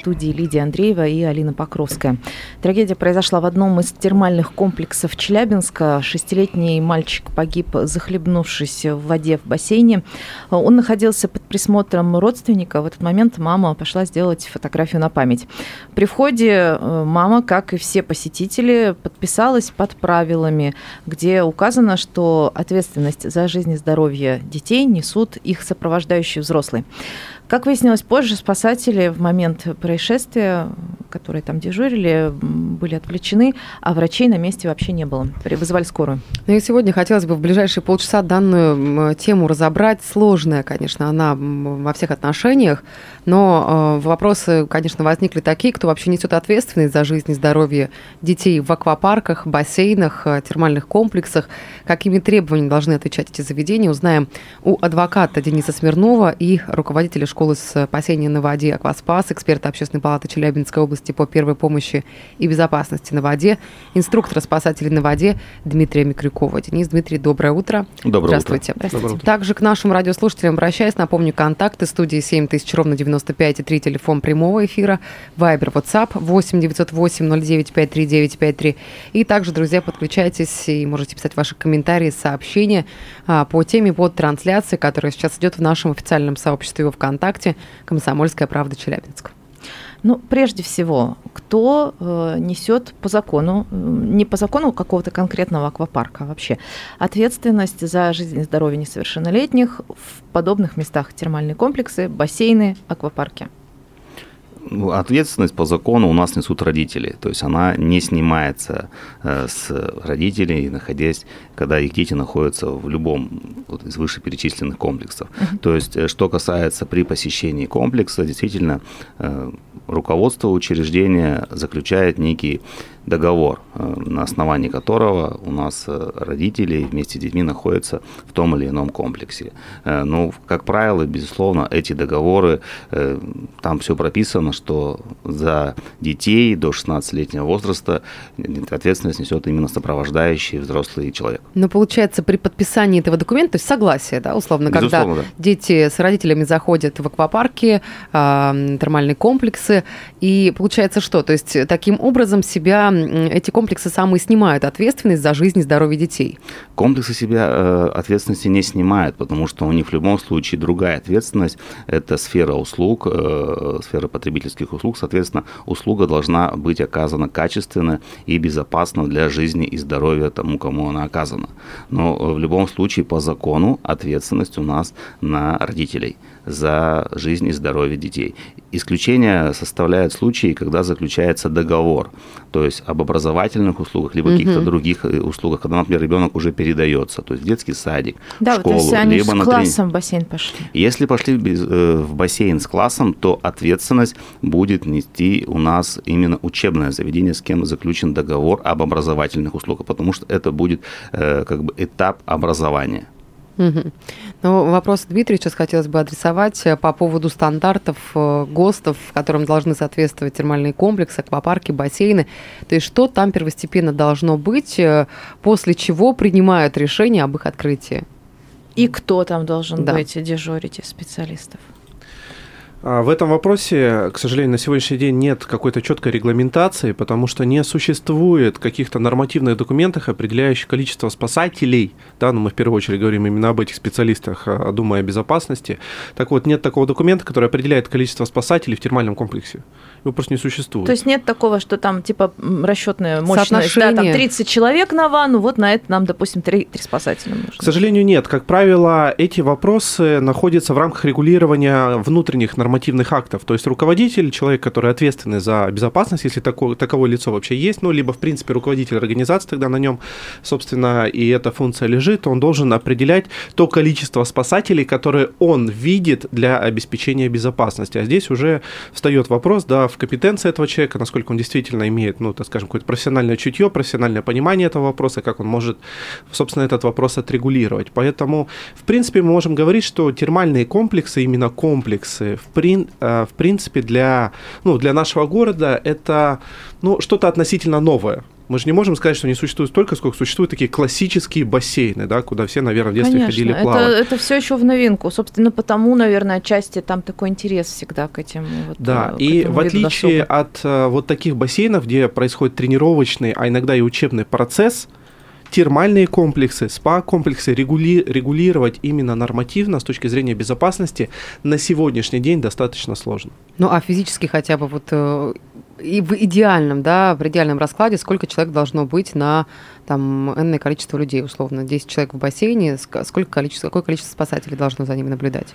студии Лидия Андреева и Алина Покровская. Трагедия произошла в одном из термальных комплексов Челябинска. Шестилетний мальчик погиб, захлебнувшись в воде в бассейне. Он находился под присмотром родственника. В этот момент мама пошла сделать фотографию на память. При входе э, мама, как и все посетители, подписалась под правилами, где указано, что ответственность за жизнь и здоровье детей несут их сопровождающие взрослые. Как выяснилось позже, спасатели в момент происшествия, которые там дежурили, были отвлечены, а врачей на месте вообще не было. Вызывали скорую. Ну и сегодня хотелось бы в ближайшие полчаса данную тему разобрать. Сложная, конечно, она во всех отношениях, но э, вопросы, конечно, возникли такие, кто вообще несет ответственность за жизнь и здоровье детей в аквапарках, бассейнах, э, термальных комплексах, какими требованиями должны отвечать эти заведения, узнаем у адвоката Дениса Смирнова и руководителя школы спасения на воде «Акваспас», эксперта Общественной палаты Челябинской области по первой помощи и безопасности на воде, инструктора спасателей на воде Дмитрия Микрюкова. Денис, Дмитрий, доброе утро. Доброе Здравствуйте. Здравствуйте. Также к нашим радиослушателям обращаюсь. Напомню, контакты студии 7000 ровно 95 и 3 телефон прямого эфира, Вайбер, WhatsApp 8 908 09 539 53. И также, друзья, подключайтесь и можете писать ваши комментарии, сообщения а, по теме под трансляцией, которая сейчас идет в нашем официальном сообществе во ВКонтакте «Комсомольская правда Челябинск». Ну, прежде всего, кто э, несет по закону, э, не по закону какого-то конкретного аквапарка, вообще ответственность за жизнь и здоровье несовершеннолетних в подобных местах термальные комплексы, бассейны, аквапарки? Ответственность по закону у нас несут родители, то есть она не снимается э, с родителей, находясь, когда их дети находятся в любом вот из вышеперечисленных комплексов. То есть, э, что касается при посещении комплекса, действительно, э, руководство учреждения заключает некий договор, э, на основании которого у нас э, родители вместе с детьми находятся в том или ином комплексе. Э, Ну, как правило, безусловно, эти договоры, там все прописано, что за детей до 16-летнего возраста ответственность несет именно сопровождающий взрослый человек. Но получается, при подписании этого документа, то есть согласие, да, условно, когда Безусловно, да. дети с родителями заходят в аквапарки, а, термальные комплексы, и получается что? То есть таким образом себя эти комплексы самые снимают ответственность за жизнь и здоровье детей. Комплексы себя э, ответственности не снимают, потому что у них в любом случае другая ответственность. Это сфера услуг, э, сфера потребительских услуг. Соответственно, услуга должна быть оказана качественно и безопасно для жизни и здоровья тому, кому она оказана. Но в любом случае по закону ответственность у нас на родителей за жизнь и здоровье детей. Исключение составляют случаи, когда заключается договор, то есть об образовательных услугах, либо каких-то других э, услугах, когда, например, ребенок уже передается, то есть в детский садик, Да, в вот школу, если они либо с на трени- классом в бассейн пошли. Если пошли э, в бассейн с классом, то ответственность будет нести у нас именно учебное заведение, с кем заключен договор об образовательных услугах, потому что это будет э, как бы этап образования. Мгм. Ну, вопрос Дмитрию сейчас хотелось бы адресовать э, по поводу стандартов э, ГОСТов, которым должны соответствовать термальные комплексы, аквапарки, бассейны. То есть что там первостепенно должно быть, э, после чего принимают решение об их открытии? И кто там должен Да. быть дежурить из специалистов? А В этом вопросе, к сожалению, на сегодняшний день нет какой-то четкой регламентации, потому что не существует каких-то нормативных документов, определяющих количество спасателей. Да, но мы в первую очередь говорим именно об этих специалистах, думая о безопасности. Так вот, нет такого документа, который определяет количество спасателей в термальном комплексе. Его просто не существует. То есть нет такого, что там типа расчетная мощность, да, там Соотношение. 30 человек на ванну, вот на это нам, допустим, три, три спасателя нужно. К сожалению, нет. Как правило, эти вопросы находятся в рамках регулирования внутренних нормативных нормативных актов. То есть руководитель, человек, который ответственный за безопасность, если такое, таковое лицо вообще есть, ну, либо, в принципе, руководитель организации, тогда на нем, собственно, и эта функция лежит, он должен определять то количество спасателей, которые он видит для обеспечения безопасности. А здесь уже встает вопрос, да, в компетенции этого человека, насколько он действительно имеет, ну, так скажем, какое-то профессиональное чутье, профессиональное понимание этого вопроса, как он может, собственно, этот вопрос отрегулировать. Поэтому, в принципе, мы можем говорить, что термальные комплексы, именно комплексы, в, прин, э, в принципе, для, ну, для нашего города это ну, что-то относительно новое. Мы же не можем сказать, что не существует столько, сколько существуют такие классические бассейны, да, куда все, наверное, в детстве Конечно, ходили это, плавать. это все еще в новинку. Собственно, потому, наверное, отчасти там такой интерес всегда к этим. Вот, Да, э, к и в отличие досуга. от э, вот таких бассейнов, где происходит тренировочный, а иногда и учебный процесс, термальные комплексы, спа-комплексы регули- регулировать именно нормативно с точки зрения безопасности на сегодняшний день достаточно сложно. Ну, а физически хотя бы вот э, и в идеальном, да, в идеальном раскладе, сколько человек должно быть на там энное количество людей, условно, 10 человек в бассейне, ск- сколько количество, какое количество спасателей должно за ними наблюдать?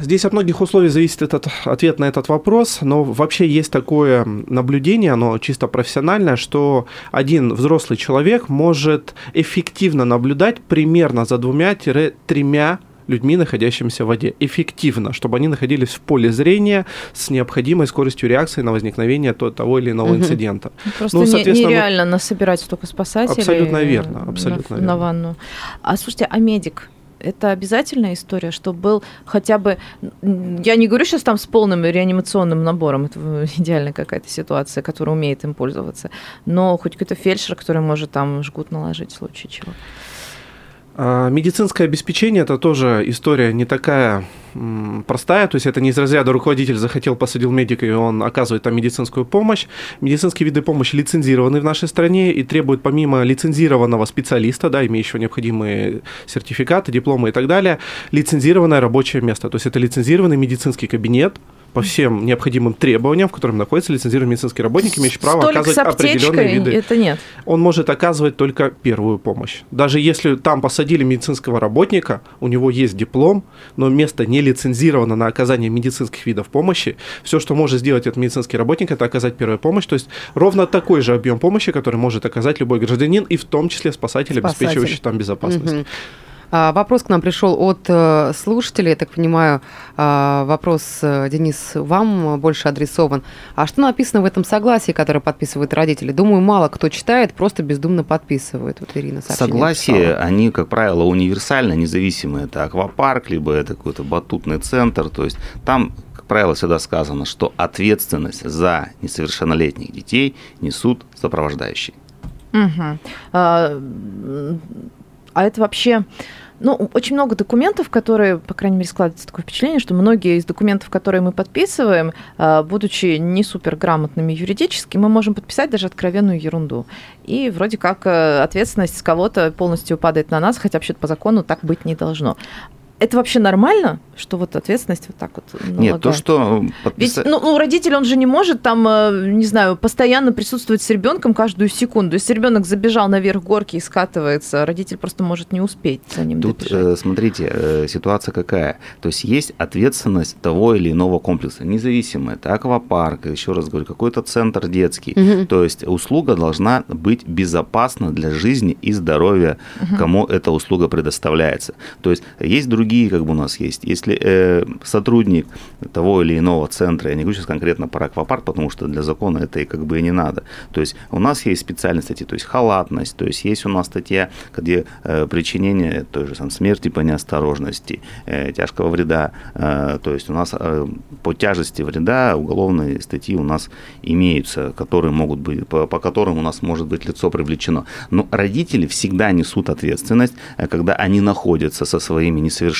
Здесь от многих условий зависит этот ответ на этот вопрос, но вообще есть такое наблюдение, оно чисто профессиональное, что один взрослый человек может эффективно наблюдать примерно за двумя-тремя людьми, находящимися в воде. Эффективно, чтобы они находились в поле зрения с необходимой скоростью реакции на возникновение то- того или иного Мгм. инцидента. Просто ну, соответственно, мы- нереально насобирать столько спасателей. Абсолютно верно, на- абсолютно на, верно. ванну. А слушайте, а медик? Это обязательная история, чтобы был хотя бы... Я не говорю сейчас там с полным реанимационным набором, это идеальная какая-то ситуация, которая умеет им пользоваться, но хоть какой-то фельдшер, который может там жгут наложить в случае чего. А, Медицинское обеспечение это тоже история не такая простая, то есть это не из разряда руководитель захотел, посадил медика, и он оказывает там медицинскую помощь. Медицинские виды помощи лицензированы в нашей стране и требуют помимо лицензированного специалиста, да, имеющего необходимые сертификаты, дипломы и так далее, лицензированное рабочее место. То есть это лицензированный медицинский кабинет, по всем необходимым требованиям, в котором находится лицензированный медицинский работник, имеющий право Столик оказывать определенные виды это нет. он может оказывать только первую помощь. Даже если там посадили медицинского работника, у него есть диплом, но место не лицензировано на оказание медицинских видов помощи, все, что может сделать этот медицинский работник, это оказать первую помощь. То есть ровно такой же объем помощи, который может оказать любой гражданин, и в том числе спасатель, Спасатель. обеспечивающий там безопасность. Мгм. А, Вопрос к нам пришел от э, слушателей, я так понимаю, а, вопрос, э, Денис, вам больше адресован. А что написано в этом согласии, которое подписывают родители? Думаю, мало кто читает, просто бездумно подписывает. Вот Ирина Согласия, написала. они, как правило, универсальны, независимо это аквапарк, либо это какой-то батутный центр. То есть там, как правило, всегда сказано, что ответственность за несовершеннолетних детей несут сопровождающие. А, м, а это вообще... Ну, очень много документов, которые, по крайней мере, складывается такое впечатление, что многие из документов, которые мы подписываем, а, будучи не суперграмотными юридически, мы можем подписать даже откровенную ерунду. И вроде как э, ответственность с кого-то полностью падает на нас, хотя вообще по закону так быть не должно. Это вообще нормально, что вот ответственность вот так вот Нет, то, что Ведь, подписа- ну, ну, родитель, он же не может там, э, не знаю, постоянно присутствовать с ребенком каждую секунду. Если ребенок забежал наверх горки и скатывается, родитель просто может не успеть за ним Тут, добежать. э, смотрите, э, ситуация какая. То есть есть ответственность того или иного комплекса, независимо, это аквапарк, еще раз говорю, какой-то центр детский. Мгм. То есть услуга должна быть безопасна для жизни и здоровья, кому эта услуга предоставляется. То есть есть другие, как бы у нас есть. Если э, сотрудник того или иного центра, я не говорю сейчас конкретно про аквапарк, потому что для закона это и как бы и не надо. То есть у нас есть специальные статьи, то есть халатность, то есть есть у нас статья, где э, причинение той же самой смерти по неосторожности, э, тяжкого вреда. Э, то есть у нас э, по тяжести вреда уголовные статьи у нас имеются, которые могут быть, по, по которым у нас может быть лицо привлечено. Но родители всегда несут ответственность, э, когда они находятся со своими несовершеннолетними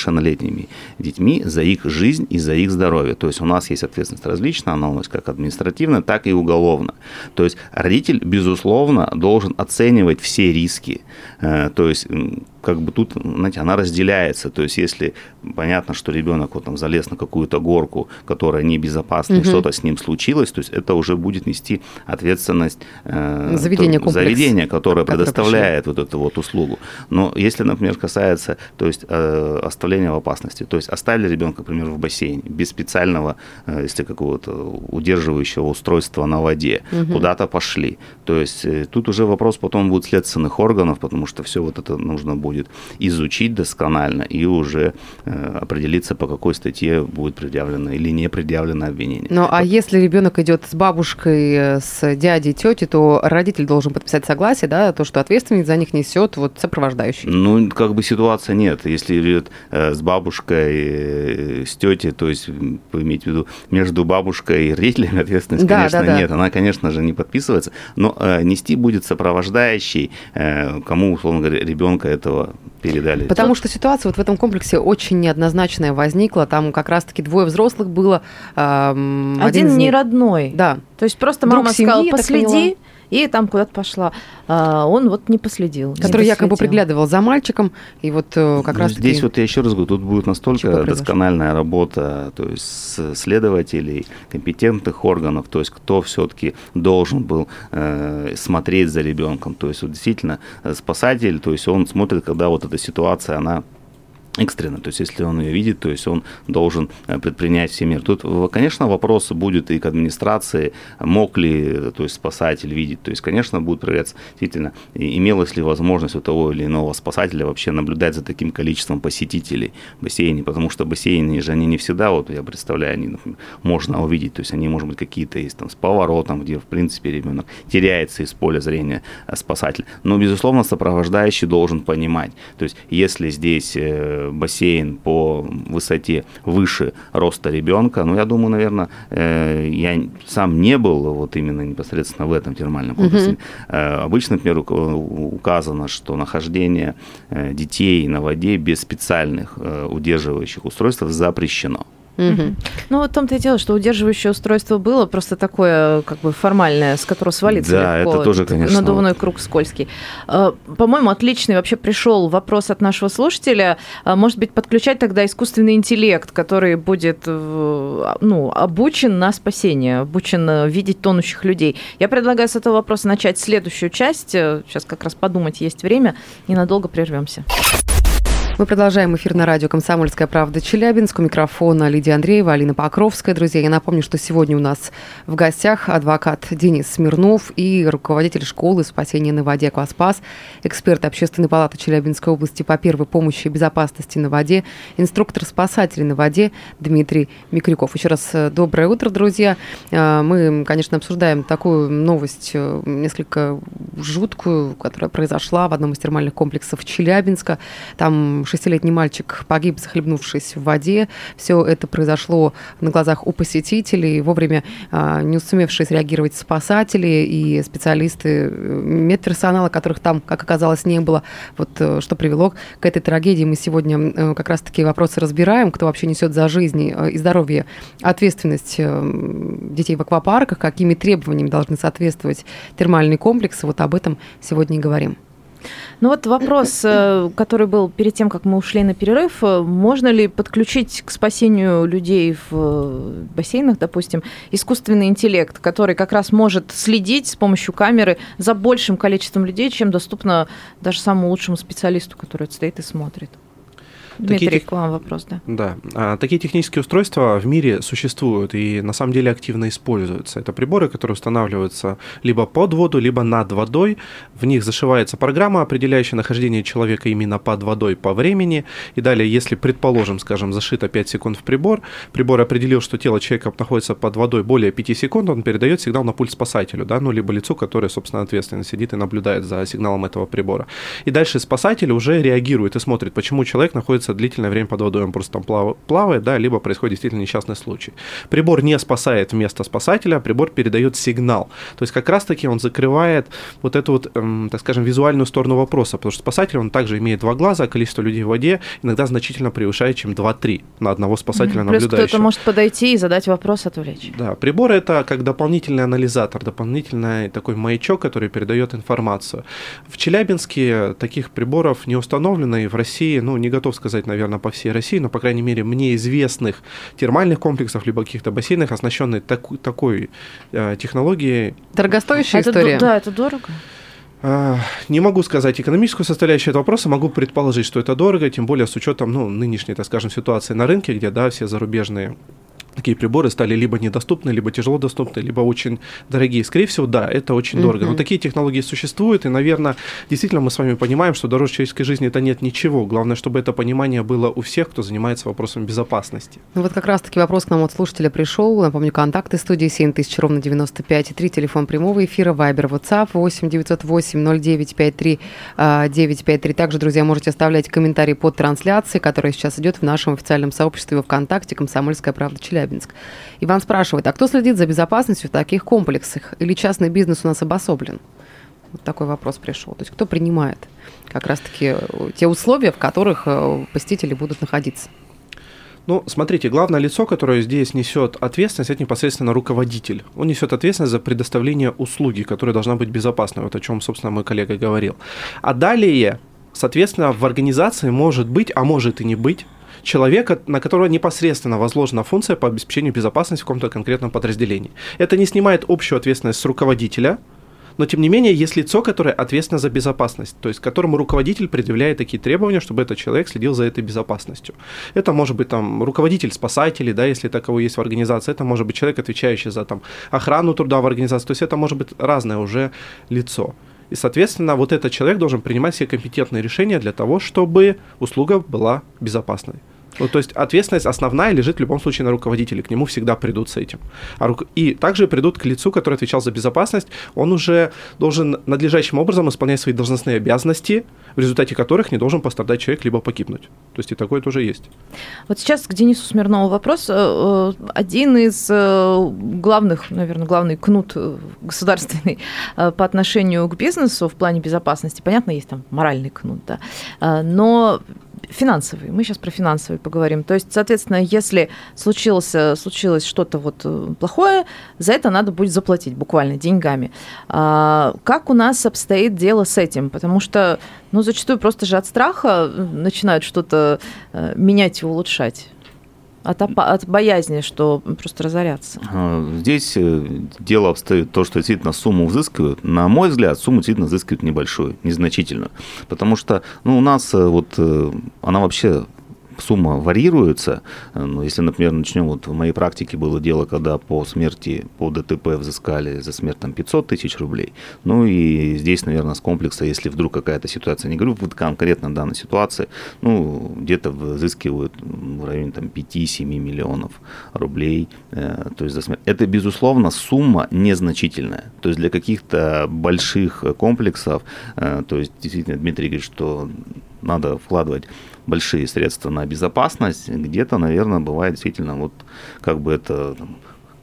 детьми за их жизнь и за их здоровье. То есть у нас есть ответственность различная, она у нас как административная, так и уголовная. То есть родитель, безусловно, должен оценивать все риски. Э, То есть как бы тут, знаете, она разделяется. То есть если понятно, что ребенок вот там залез на какую-то горку, которая небезопасна, и Мгм. что-то с ним случилось, то есть это уже будет нести ответственность э, Заведение, то- заведение, которое которое предоставляет вот эту вот услугу. Но если, например, касается, то есть э, оставления в опасности, то есть оставили ребенка, например, в бассейне без специального, э, если какого-то удерживающего устройства на воде, Мгм. куда-то пошли. То есть э, тут уже вопрос потом будет следственных органов, потому что все вот это нужно будет изучить досконально и уже э, определиться, по какой статье будет предъявлено или не предъявлено обвинение. Ну, а если ребенок идет с бабушкой, с дядей, тетей, то родитель должен подписать согласие, да, то, что ответственность за них несет вот сопровождающий. Ну, как бы ситуация нет. Если идет э, с бабушкой, э, с тетей, то есть вы имеете в виду между бабушкой и родителями ответственность, Да, конечно, да, да. нет. Она, конечно же, не подписывается, но э, нести будет сопровождающий, э, кому, условно говоря, ребенка этого передали. Потому что ситуация вот в этом комплексе очень неоднозначная возникла. Там как раз-таки двое взрослых было. ам, Один, из не них- родной. Да. То есть просто Друг мама семьи, сказала, последи, и там куда-то пошла. А он вот не последил. не Который якобы доследил. приглядывал за мальчиком. И вот э, как Ну, раз Здесь вот я еще раз говорю, тут будет настолько доскональная работа, то есть следователей, компетентных органов, то есть кто все-таки должен был э, смотреть за ребенком. То есть вот действительно э, спасатель, то есть он смотрит, когда вот эта ситуация, она экстренно, то есть если он ее видит, то есть он должен э, предпринять все меры. Тут, конечно, вопрос будет и к администрации, мог ли, э, то есть спасатель видеть, то есть, конечно, будет проверяться, действительно, имелась ли возможность у того или иного спасателя вообще наблюдать за таким количеством посетителей в бассейне, потому что бассейны же они не всегда, вот я представляю, они например, можно увидеть, то есть они, может быть, какие-то есть там с поворотом, где, в принципе, ребенок теряется из поля зрения э, спасателя. Но, безусловно, сопровождающий должен понимать, то есть если здесь бассейн по высоте выше роста ребенка, ну, я думаю, наверное, э, я сам не был вот именно непосредственно в этом термальном комплексе. Э, Обычно, например, ук- указано, что нахождение э, детей на воде без специальных удерживающих устройств запрещено. Мгм. Ну, вот в том-то и дело, что удерживающее устройство было просто такое, как бы формальное, с которого свалиться Да, легко. это тоже, конечно, Надувной круг скользкий. А, По-моему, отличный вообще пришел вопрос от нашего слушателя. А, Может быть, подключать тогда искусственный интеллект, который будет э, ну, обучен на спасение, обучен э, видеть тонущих людей. Я предлагаю с этого вопроса начать следующую часть. Э, Сейчас как раз подумать есть время. Ненадолго прервемся. Мы продолжаем эфир на радио «Комсомольская правда» Челябинск. У микрофона Лидия Андреева, Алина Покровская. Друзья, я напомню, что сегодня у нас в гостях адвокат Денис Смирнов и руководитель школы спасения на воде «Акваспас», эксперт Общественной палаты Челябинской области по первой помощи и безопасности на воде, инструктор спасателей на воде Дмитрий Микрюков. Еще раз э, доброе утро, друзья. Э, Мы, конечно, обсуждаем такую новость э, несколько жуткую, которая произошла в одном из термальных комплексов Челябинска. Там шестилетний мальчик погиб, захлебнувшись в воде. Все это произошло на глазах у посетителей. Вовремя а, не сумевшие среагировать спасатели и специалисты э, медперсонала, которых там, как оказалось, не было. Вот э, что привело к этой трагедии. Мы сегодня э, как раз таки вопросы разбираем, кто вообще несет за жизнь и здоровье ответственность детей в аквапарках, какими требованиями должны соответствовать термальные комплексы. Вот об этом сегодня и говорим. Ну вот вопрос, э, который был перед тем, как мы ушли на перерыв, э, можно ли подключить к спасению людей в э, бассейнах, допустим, искусственный интеллект, который как раз может следить с помощью камеры за большим количеством людей, чем доступно даже самому лучшему специалисту, который стоит и смотрит. Дмитрий, тех- к вам вопрос, да. Да, А, такие технические устройства в мире существуют и на самом деле активно используются. Это приборы, которые устанавливаются либо под воду, либо над водой. В них зашивается программа, определяющая нахождение человека именно под водой по времени. И далее, если, предположим, скажем, зашито 5 секунд в прибор, прибор определил, что тело человека находится под водой более 5 секунд, он передает сигнал на пульс спасателю, да, ну, либо лицу, которое, собственно, ответственно сидит и наблюдает за сигналом этого прибора. И дальше спасатель уже реагирует и смотрит, почему человек находится находится длительное время под водой, он просто там плав- плавает, да, либо происходит действительно несчастный случай. Прибор не спасает вместо спасателя, а прибор передает сигнал. То есть как раз-таки он закрывает вот эту вот, эм, так скажем, визуальную сторону вопроса, потому что спасатель, он также имеет два глаза, а количество людей в воде иногда значительно превышает, чем 2-3 на одного спасателя Плюс наблюдающего. кто-то может подойти и задать вопрос, отвлечь. Да, прибор это как дополнительный анализатор, дополнительный такой маячок, который передает информацию. В Челябинске таких приборов не установлено, и в России, ну, не готов сказать, наверное, по всей России, но, по крайней мере, мне известных термальных комплексов, либо каких-то бассейнах, оснащенных таку- такой э, технологией, Дорогостоящая Это история. да, это дорого. А, Не могу сказать экономическую составляющую этого вопроса, могу предположить, что это дорого, тем более с учетом ну, нынешней, так скажем, ситуации на рынке, где да, все зарубежные такие приборы стали либо недоступны, либо тяжело доступны, либо очень дорогие. Скорее всего, да, это очень дорого. Но такие технологии существуют, и, наверное, действительно мы с вами понимаем, что дороже человеческой жизни это нет ничего. Главное, чтобы это понимание было у всех, кто занимается вопросом безопасности. Ну вот как раз-таки вопрос к нам от слушателя пришел. Напомню, контакты студии 7000 ровно 95 и 3, телефон прямого эфира, Вайбер, WhatsApp 8 908 09 53 а, 953. Также, друзья, можете оставлять комментарии под трансляцией, которая сейчас идет в нашем официальном сообществе ВКонтакте «Комсомольская правда Челябинск». Иван спрашивает, а кто следит за безопасностью в таких комплексах? Или частный бизнес у нас обособлен? Вот такой вопрос пришел. То есть кто принимает как раз-таки э, те условия, в которых э, посетители будут находиться? Ну, смотрите, главное лицо, которое здесь несет ответственность, это непосредственно руководитель. Он несет ответственность за предоставление услуги, которая должна быть безопасной, вот о чем, собственно, мой коллега говорил. А далее, соответственно, в организации может быть, а может и не быть, человека, на которого непосредственно возложена функция по обеспечению безопасности в каком-то конкретном подразделении. Это не снимает общую ответственность с руководителя, но тем не менее есть лицо, которое ответственно за безопасность, то есть которому руководитель предъявляет такие требования, чтобы этот человек следил за этой безопасностью. Это может быть там руководитель спасателей, да, если таковой есть в организации, это может быть человек, отвечающий за там охрану труда в организации, то есть это может быть разное уже лицо. И, соответственно, вот этот человек должен принимать все компетентные решения для того, чтобы услуга была безопасной. Ну, то есть ответственность основная лежит в любом случае на руководителе, к нему всегда придут с этим. А И также придут к лицу, который отвечал за безопасность, он уже должен надлежащим образом исполнять свои должностные обязанности, в результате которых не должен пострадать человек, либо погибнуть. То есть и такое тоже есть. Вот сейчас к Денису Смирнову вопрос. Э, э, Один из э, главных, наверное, главный кнут государственный по отношению к бизнесу в плане безопасности, понятно, есть там моральный кнут, да, но финансовый. Мы сейчас про финансовый поговорим. То есть, соответственно, если случилось, случилось что-то вот э, плохое, за это надо будет заплатить буквально деньгами. А, как у нас обстоит дело с этим? Потому что, ну, зачастую просто же от страха э, начинают что-то э, менять и улучшать. От, от боязни, что просто разорятся. А, Здесь э, дело обстоит то, что действительно сумму взыскивают. На мой взгляд, сумму действительно взыскивают небольшую, незначительную. Потому что ну, у нас э, вот э, она вообще сумма варьируется. Э, Ну, если, например, начнем, вот в моей практике было дело, когда по смерти, по ДТП взыскали за смерть там 500 тысяч рублей. Ну и здесь, наверное, с комплекса, если вдруг какая-то ситуация, не говорю вот конкретно данной ситуации, ну, где-то взыскивают в районе там 5-7 миллионов рублей, э, то есть за смерть. Это, безусловно, сумма незначительная. То есть для каких-то больших комплексов, э, то есть действительно Дмитрий говорит, что надо вкладывать большие средства на безопасность, где-то, наверное, бывает действительно, вот как бы это там,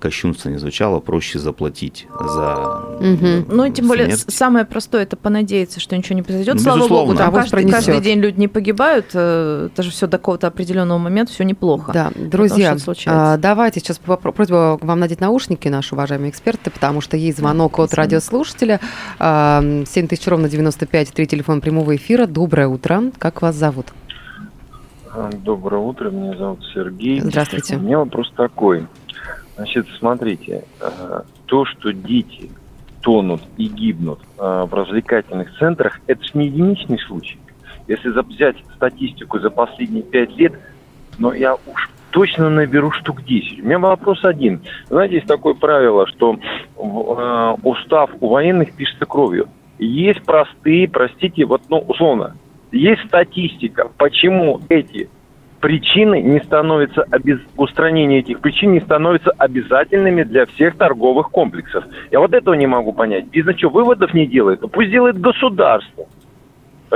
кощунство не звучало, проще заплатить за Мгм. Ну и тем более смерть. самое простое это понадеяться, что ничего не произойдет. Ну, Слава безусловно. богу, там Авось каждый, каждый день люди не погибают, э, это же все до какого-то определенного момента, все неплохо. Да, друзья, а, давайте сейчас просьба вам надеть наушники, наши уважаемые эксперты, потому что есть звонок от Спасибо. радиослушателя. А, 7000 ровно 95, 3 телефон прямого эфира. Доброе утро. Как вас зовут? А, Доброе утро, меня зовут Сергей. Здравствуйте. У меня вопрос такой. Значит, смотрите, э, то, что дети тонут и гибнут э, в развлекательных центрах, это же не единичный случай. Если взять статистику за последние пять лет, но я уж точно наберу штук 10. У меня вопрос один. Знаете, есть такое правило, что э, устав у военных пишется кровью. Есть простые, простите, вот, ну, условно, есть статистика, почему эти причины не становятся, обез... устранение этих причин не становится обязательными для всех торговых комплексов. Я вот этого не могу понять. Бизнес что, выводов не делает? Ну, пусть делает государство.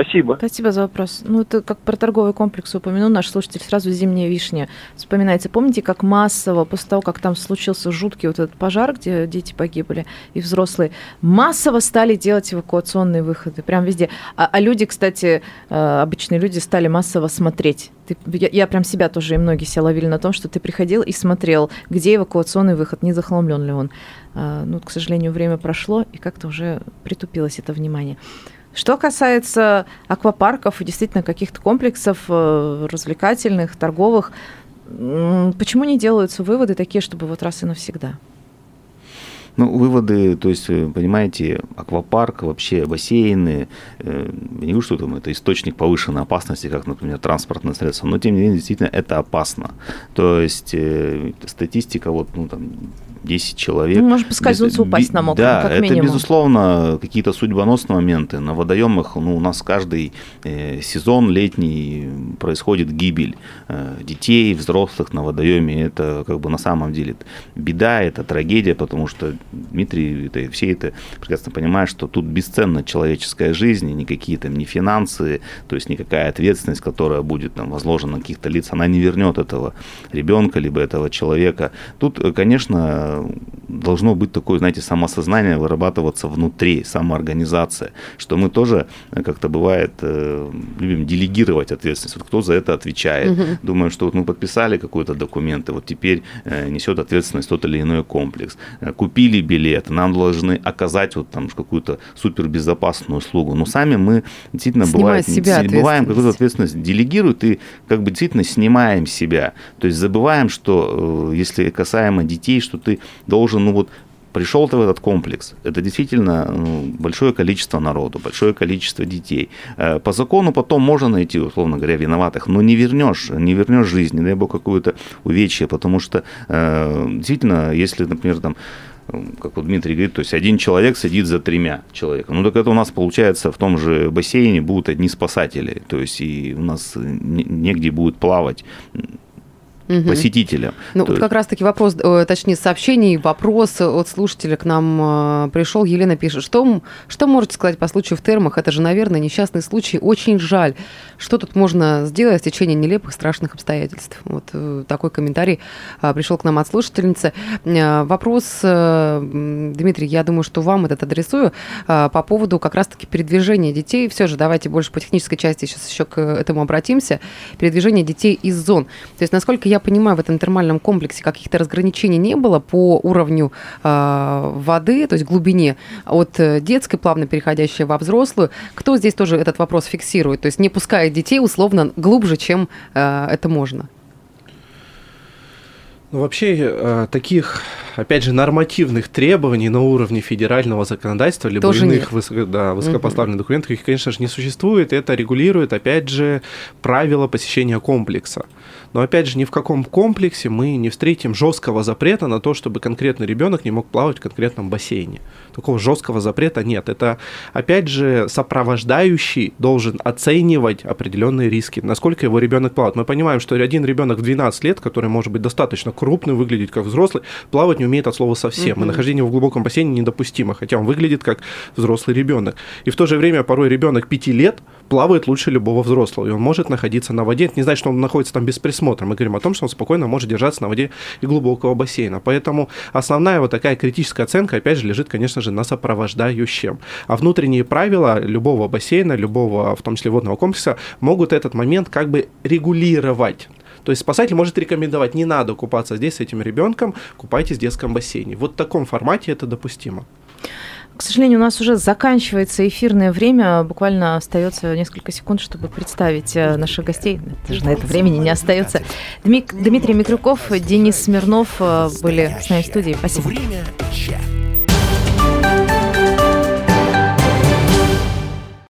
Спасибо. Спасибо за вопрос. Ну, это как про торговый комплекс упомянул наш слушатель, сразу «Зимняя вишня» вспоминается. Помните, как массово, после того, как там случился жуткий вот этот пожар, где дети погибли и взрослые, массово стали делать эвакуационные выходы, прям везде. А, а люди, кстати, э, обычные люди стали массово смотреть. Ты, я, я прям себя тоже, и многие себя ловили на том, что ты приходил и смотрел, где эвакуационный выход, не захламлен ли он. А, ну, к сожалению, время прошло, и как-то уже притупилось это внимание. Что касается аквапарков и действительно каких-то комплексов э, развлекательных, торговых, почему не делаются выводы такие, чтобы вот раз и навсегда? Ну, выводы, то есть, э, понимаете, аквапарк, вообще бассейны, э, не говорю, что там это источник повышенной опасности, как, например, транспортное средство, но тем не менее, действительно, это опасно. То есть, статистика, вот, ну, там, 10 человек. Ну, может поскользнуться, упасть на мокром, Да, это, минимум. безусловно, какие-то судьбоносные моменты. На водоемах ну, у нас каждый э, сезон летний происходит гибель э, детей, взрослых на водоеме. Это как бы на самом деле беда, это трагедия, потому что Дмитрий это, все это прекрасно понимают, что тут бесценна человеческая жизнь, никакие там не финансы, то есть никакая ответственность, которая будет там возложена на каких-то лиц, она не вернет этого ребенка, либо этого человека. Тут, э, конечно, должно быть такое, знаете, самосознание вырабатываться внутри, самоорганизация, что мы тоже, э, как-то бывает, э, любим делегировать ответственность. Вот кто за это отвечает? Угу. Думаем, что вот мы подписали какой-то документ, и вот теперь несет ответственность тот или иной комплекс. Купили билет, нам должны оказать вот там какую-то супербезопасную услугу. Но сами мы действительно бывает, себя бываем какую-то ответственность делегируют и как бы действительно снимаем себя. То есть забываем, что если касаемо детей, что ты должен, ну вот, пришел ты в этот комплекс, это действительно ну, большое количество народу, большое количество детей. Э, по закону потом можно найти, условно говоря, виноватых, но не вернешь, не вернешь жизнь, не дай бог какое-то увечье, потому что э, действительно, если, например, там как вот Дмитрий говорит, то есть один человек сидит за тремя человеками. Ну так это у нас получается в том же бассейне будут одни спасатели, то есть и у нас негде будет плавать угу. посетителям. Ну, То... вот как раз-таки вопрос, э, точнее, сообщений, вопрос от слушателя к нам э, пришел. Елена пишет, что, что можете сказать по случаю в термах? Это же, наверное, несчастный случай. Очень жаль. Что тут можно сделать в течение нелепых, страшных обстоятельств? Вот э, такой комментарий пришел к нам от слушательницы. Вопрос, Дмитрий, я думаю, что вам этот адресую по поводу как раз-таки передвижения детей. Все же давайте больше по технической части сейчас еще к этому обратимся. Передвижение детей из зон. То есть, насколько я я понимаю, в этом термальном комплексе каких-то разграничений не было по уровню э, воды, то есть глубине от э, детской, плавно переходящей во взрослую. Кто здесь тоже этот вопрос фиксирует? То есть не пускает детей условно глубже, чем э, это можно? Ну, вообще, э, таких, опять же, нормативных требований на уровне федерального законодательства, либо Тоже иных высоко, да, высокопоставленных угу. документов, их, конечно же, не существует. Это регулирует, опять же, правила посещения комплекса. Но опять же, ни в каком комплексе мы не встретим жесткого запрета на то, чтобы конкретный ребенок не мог плавать в конкретном бассейне. Такого жесткого запрета нет. Это, опять же, сопровождающий должен оценивать определенные риски, насколько его ребенок плавает. Мы понимаем, что один ребенок в 12 лет, который может быть достаточно крупный, выглядеть как взрослый, плавать не умеет от слова совсем. Mm-hmm. И нахождение в глубоком бассейне недопустимо, хотя он выглядит как взрослый ребенок. И в то же время порой ребенок 5 лет плавает лучше любого взрослого, и он может находиться на воде. Это не значит, что он находится там без присмотра. Мы говорим о том, что он спокойно может держаться на воде и глубокого бассейна. Поэтому основная вот такая критическая оценка, опять же, лежит, конечно же, на сопровождающем. А внутренние правила любого бассейна, любого, в том числе водного комплекса, могут этот момент как бы регулировать. То есть спасатель может рекомендовать, не надо купаться здесь с этим ребенком, купайтесь в детском бассейне. Вот в таком формате это допустимо. К сожалению, у нас уже заканчивается эфирное время. Буквально остается несколько секунд, чтобы представить э, наших гостей. Даже на это времени не остается. Дмитрий Микрюков, Денис Смирнов э, были с нами в студии. Спасибо. Время.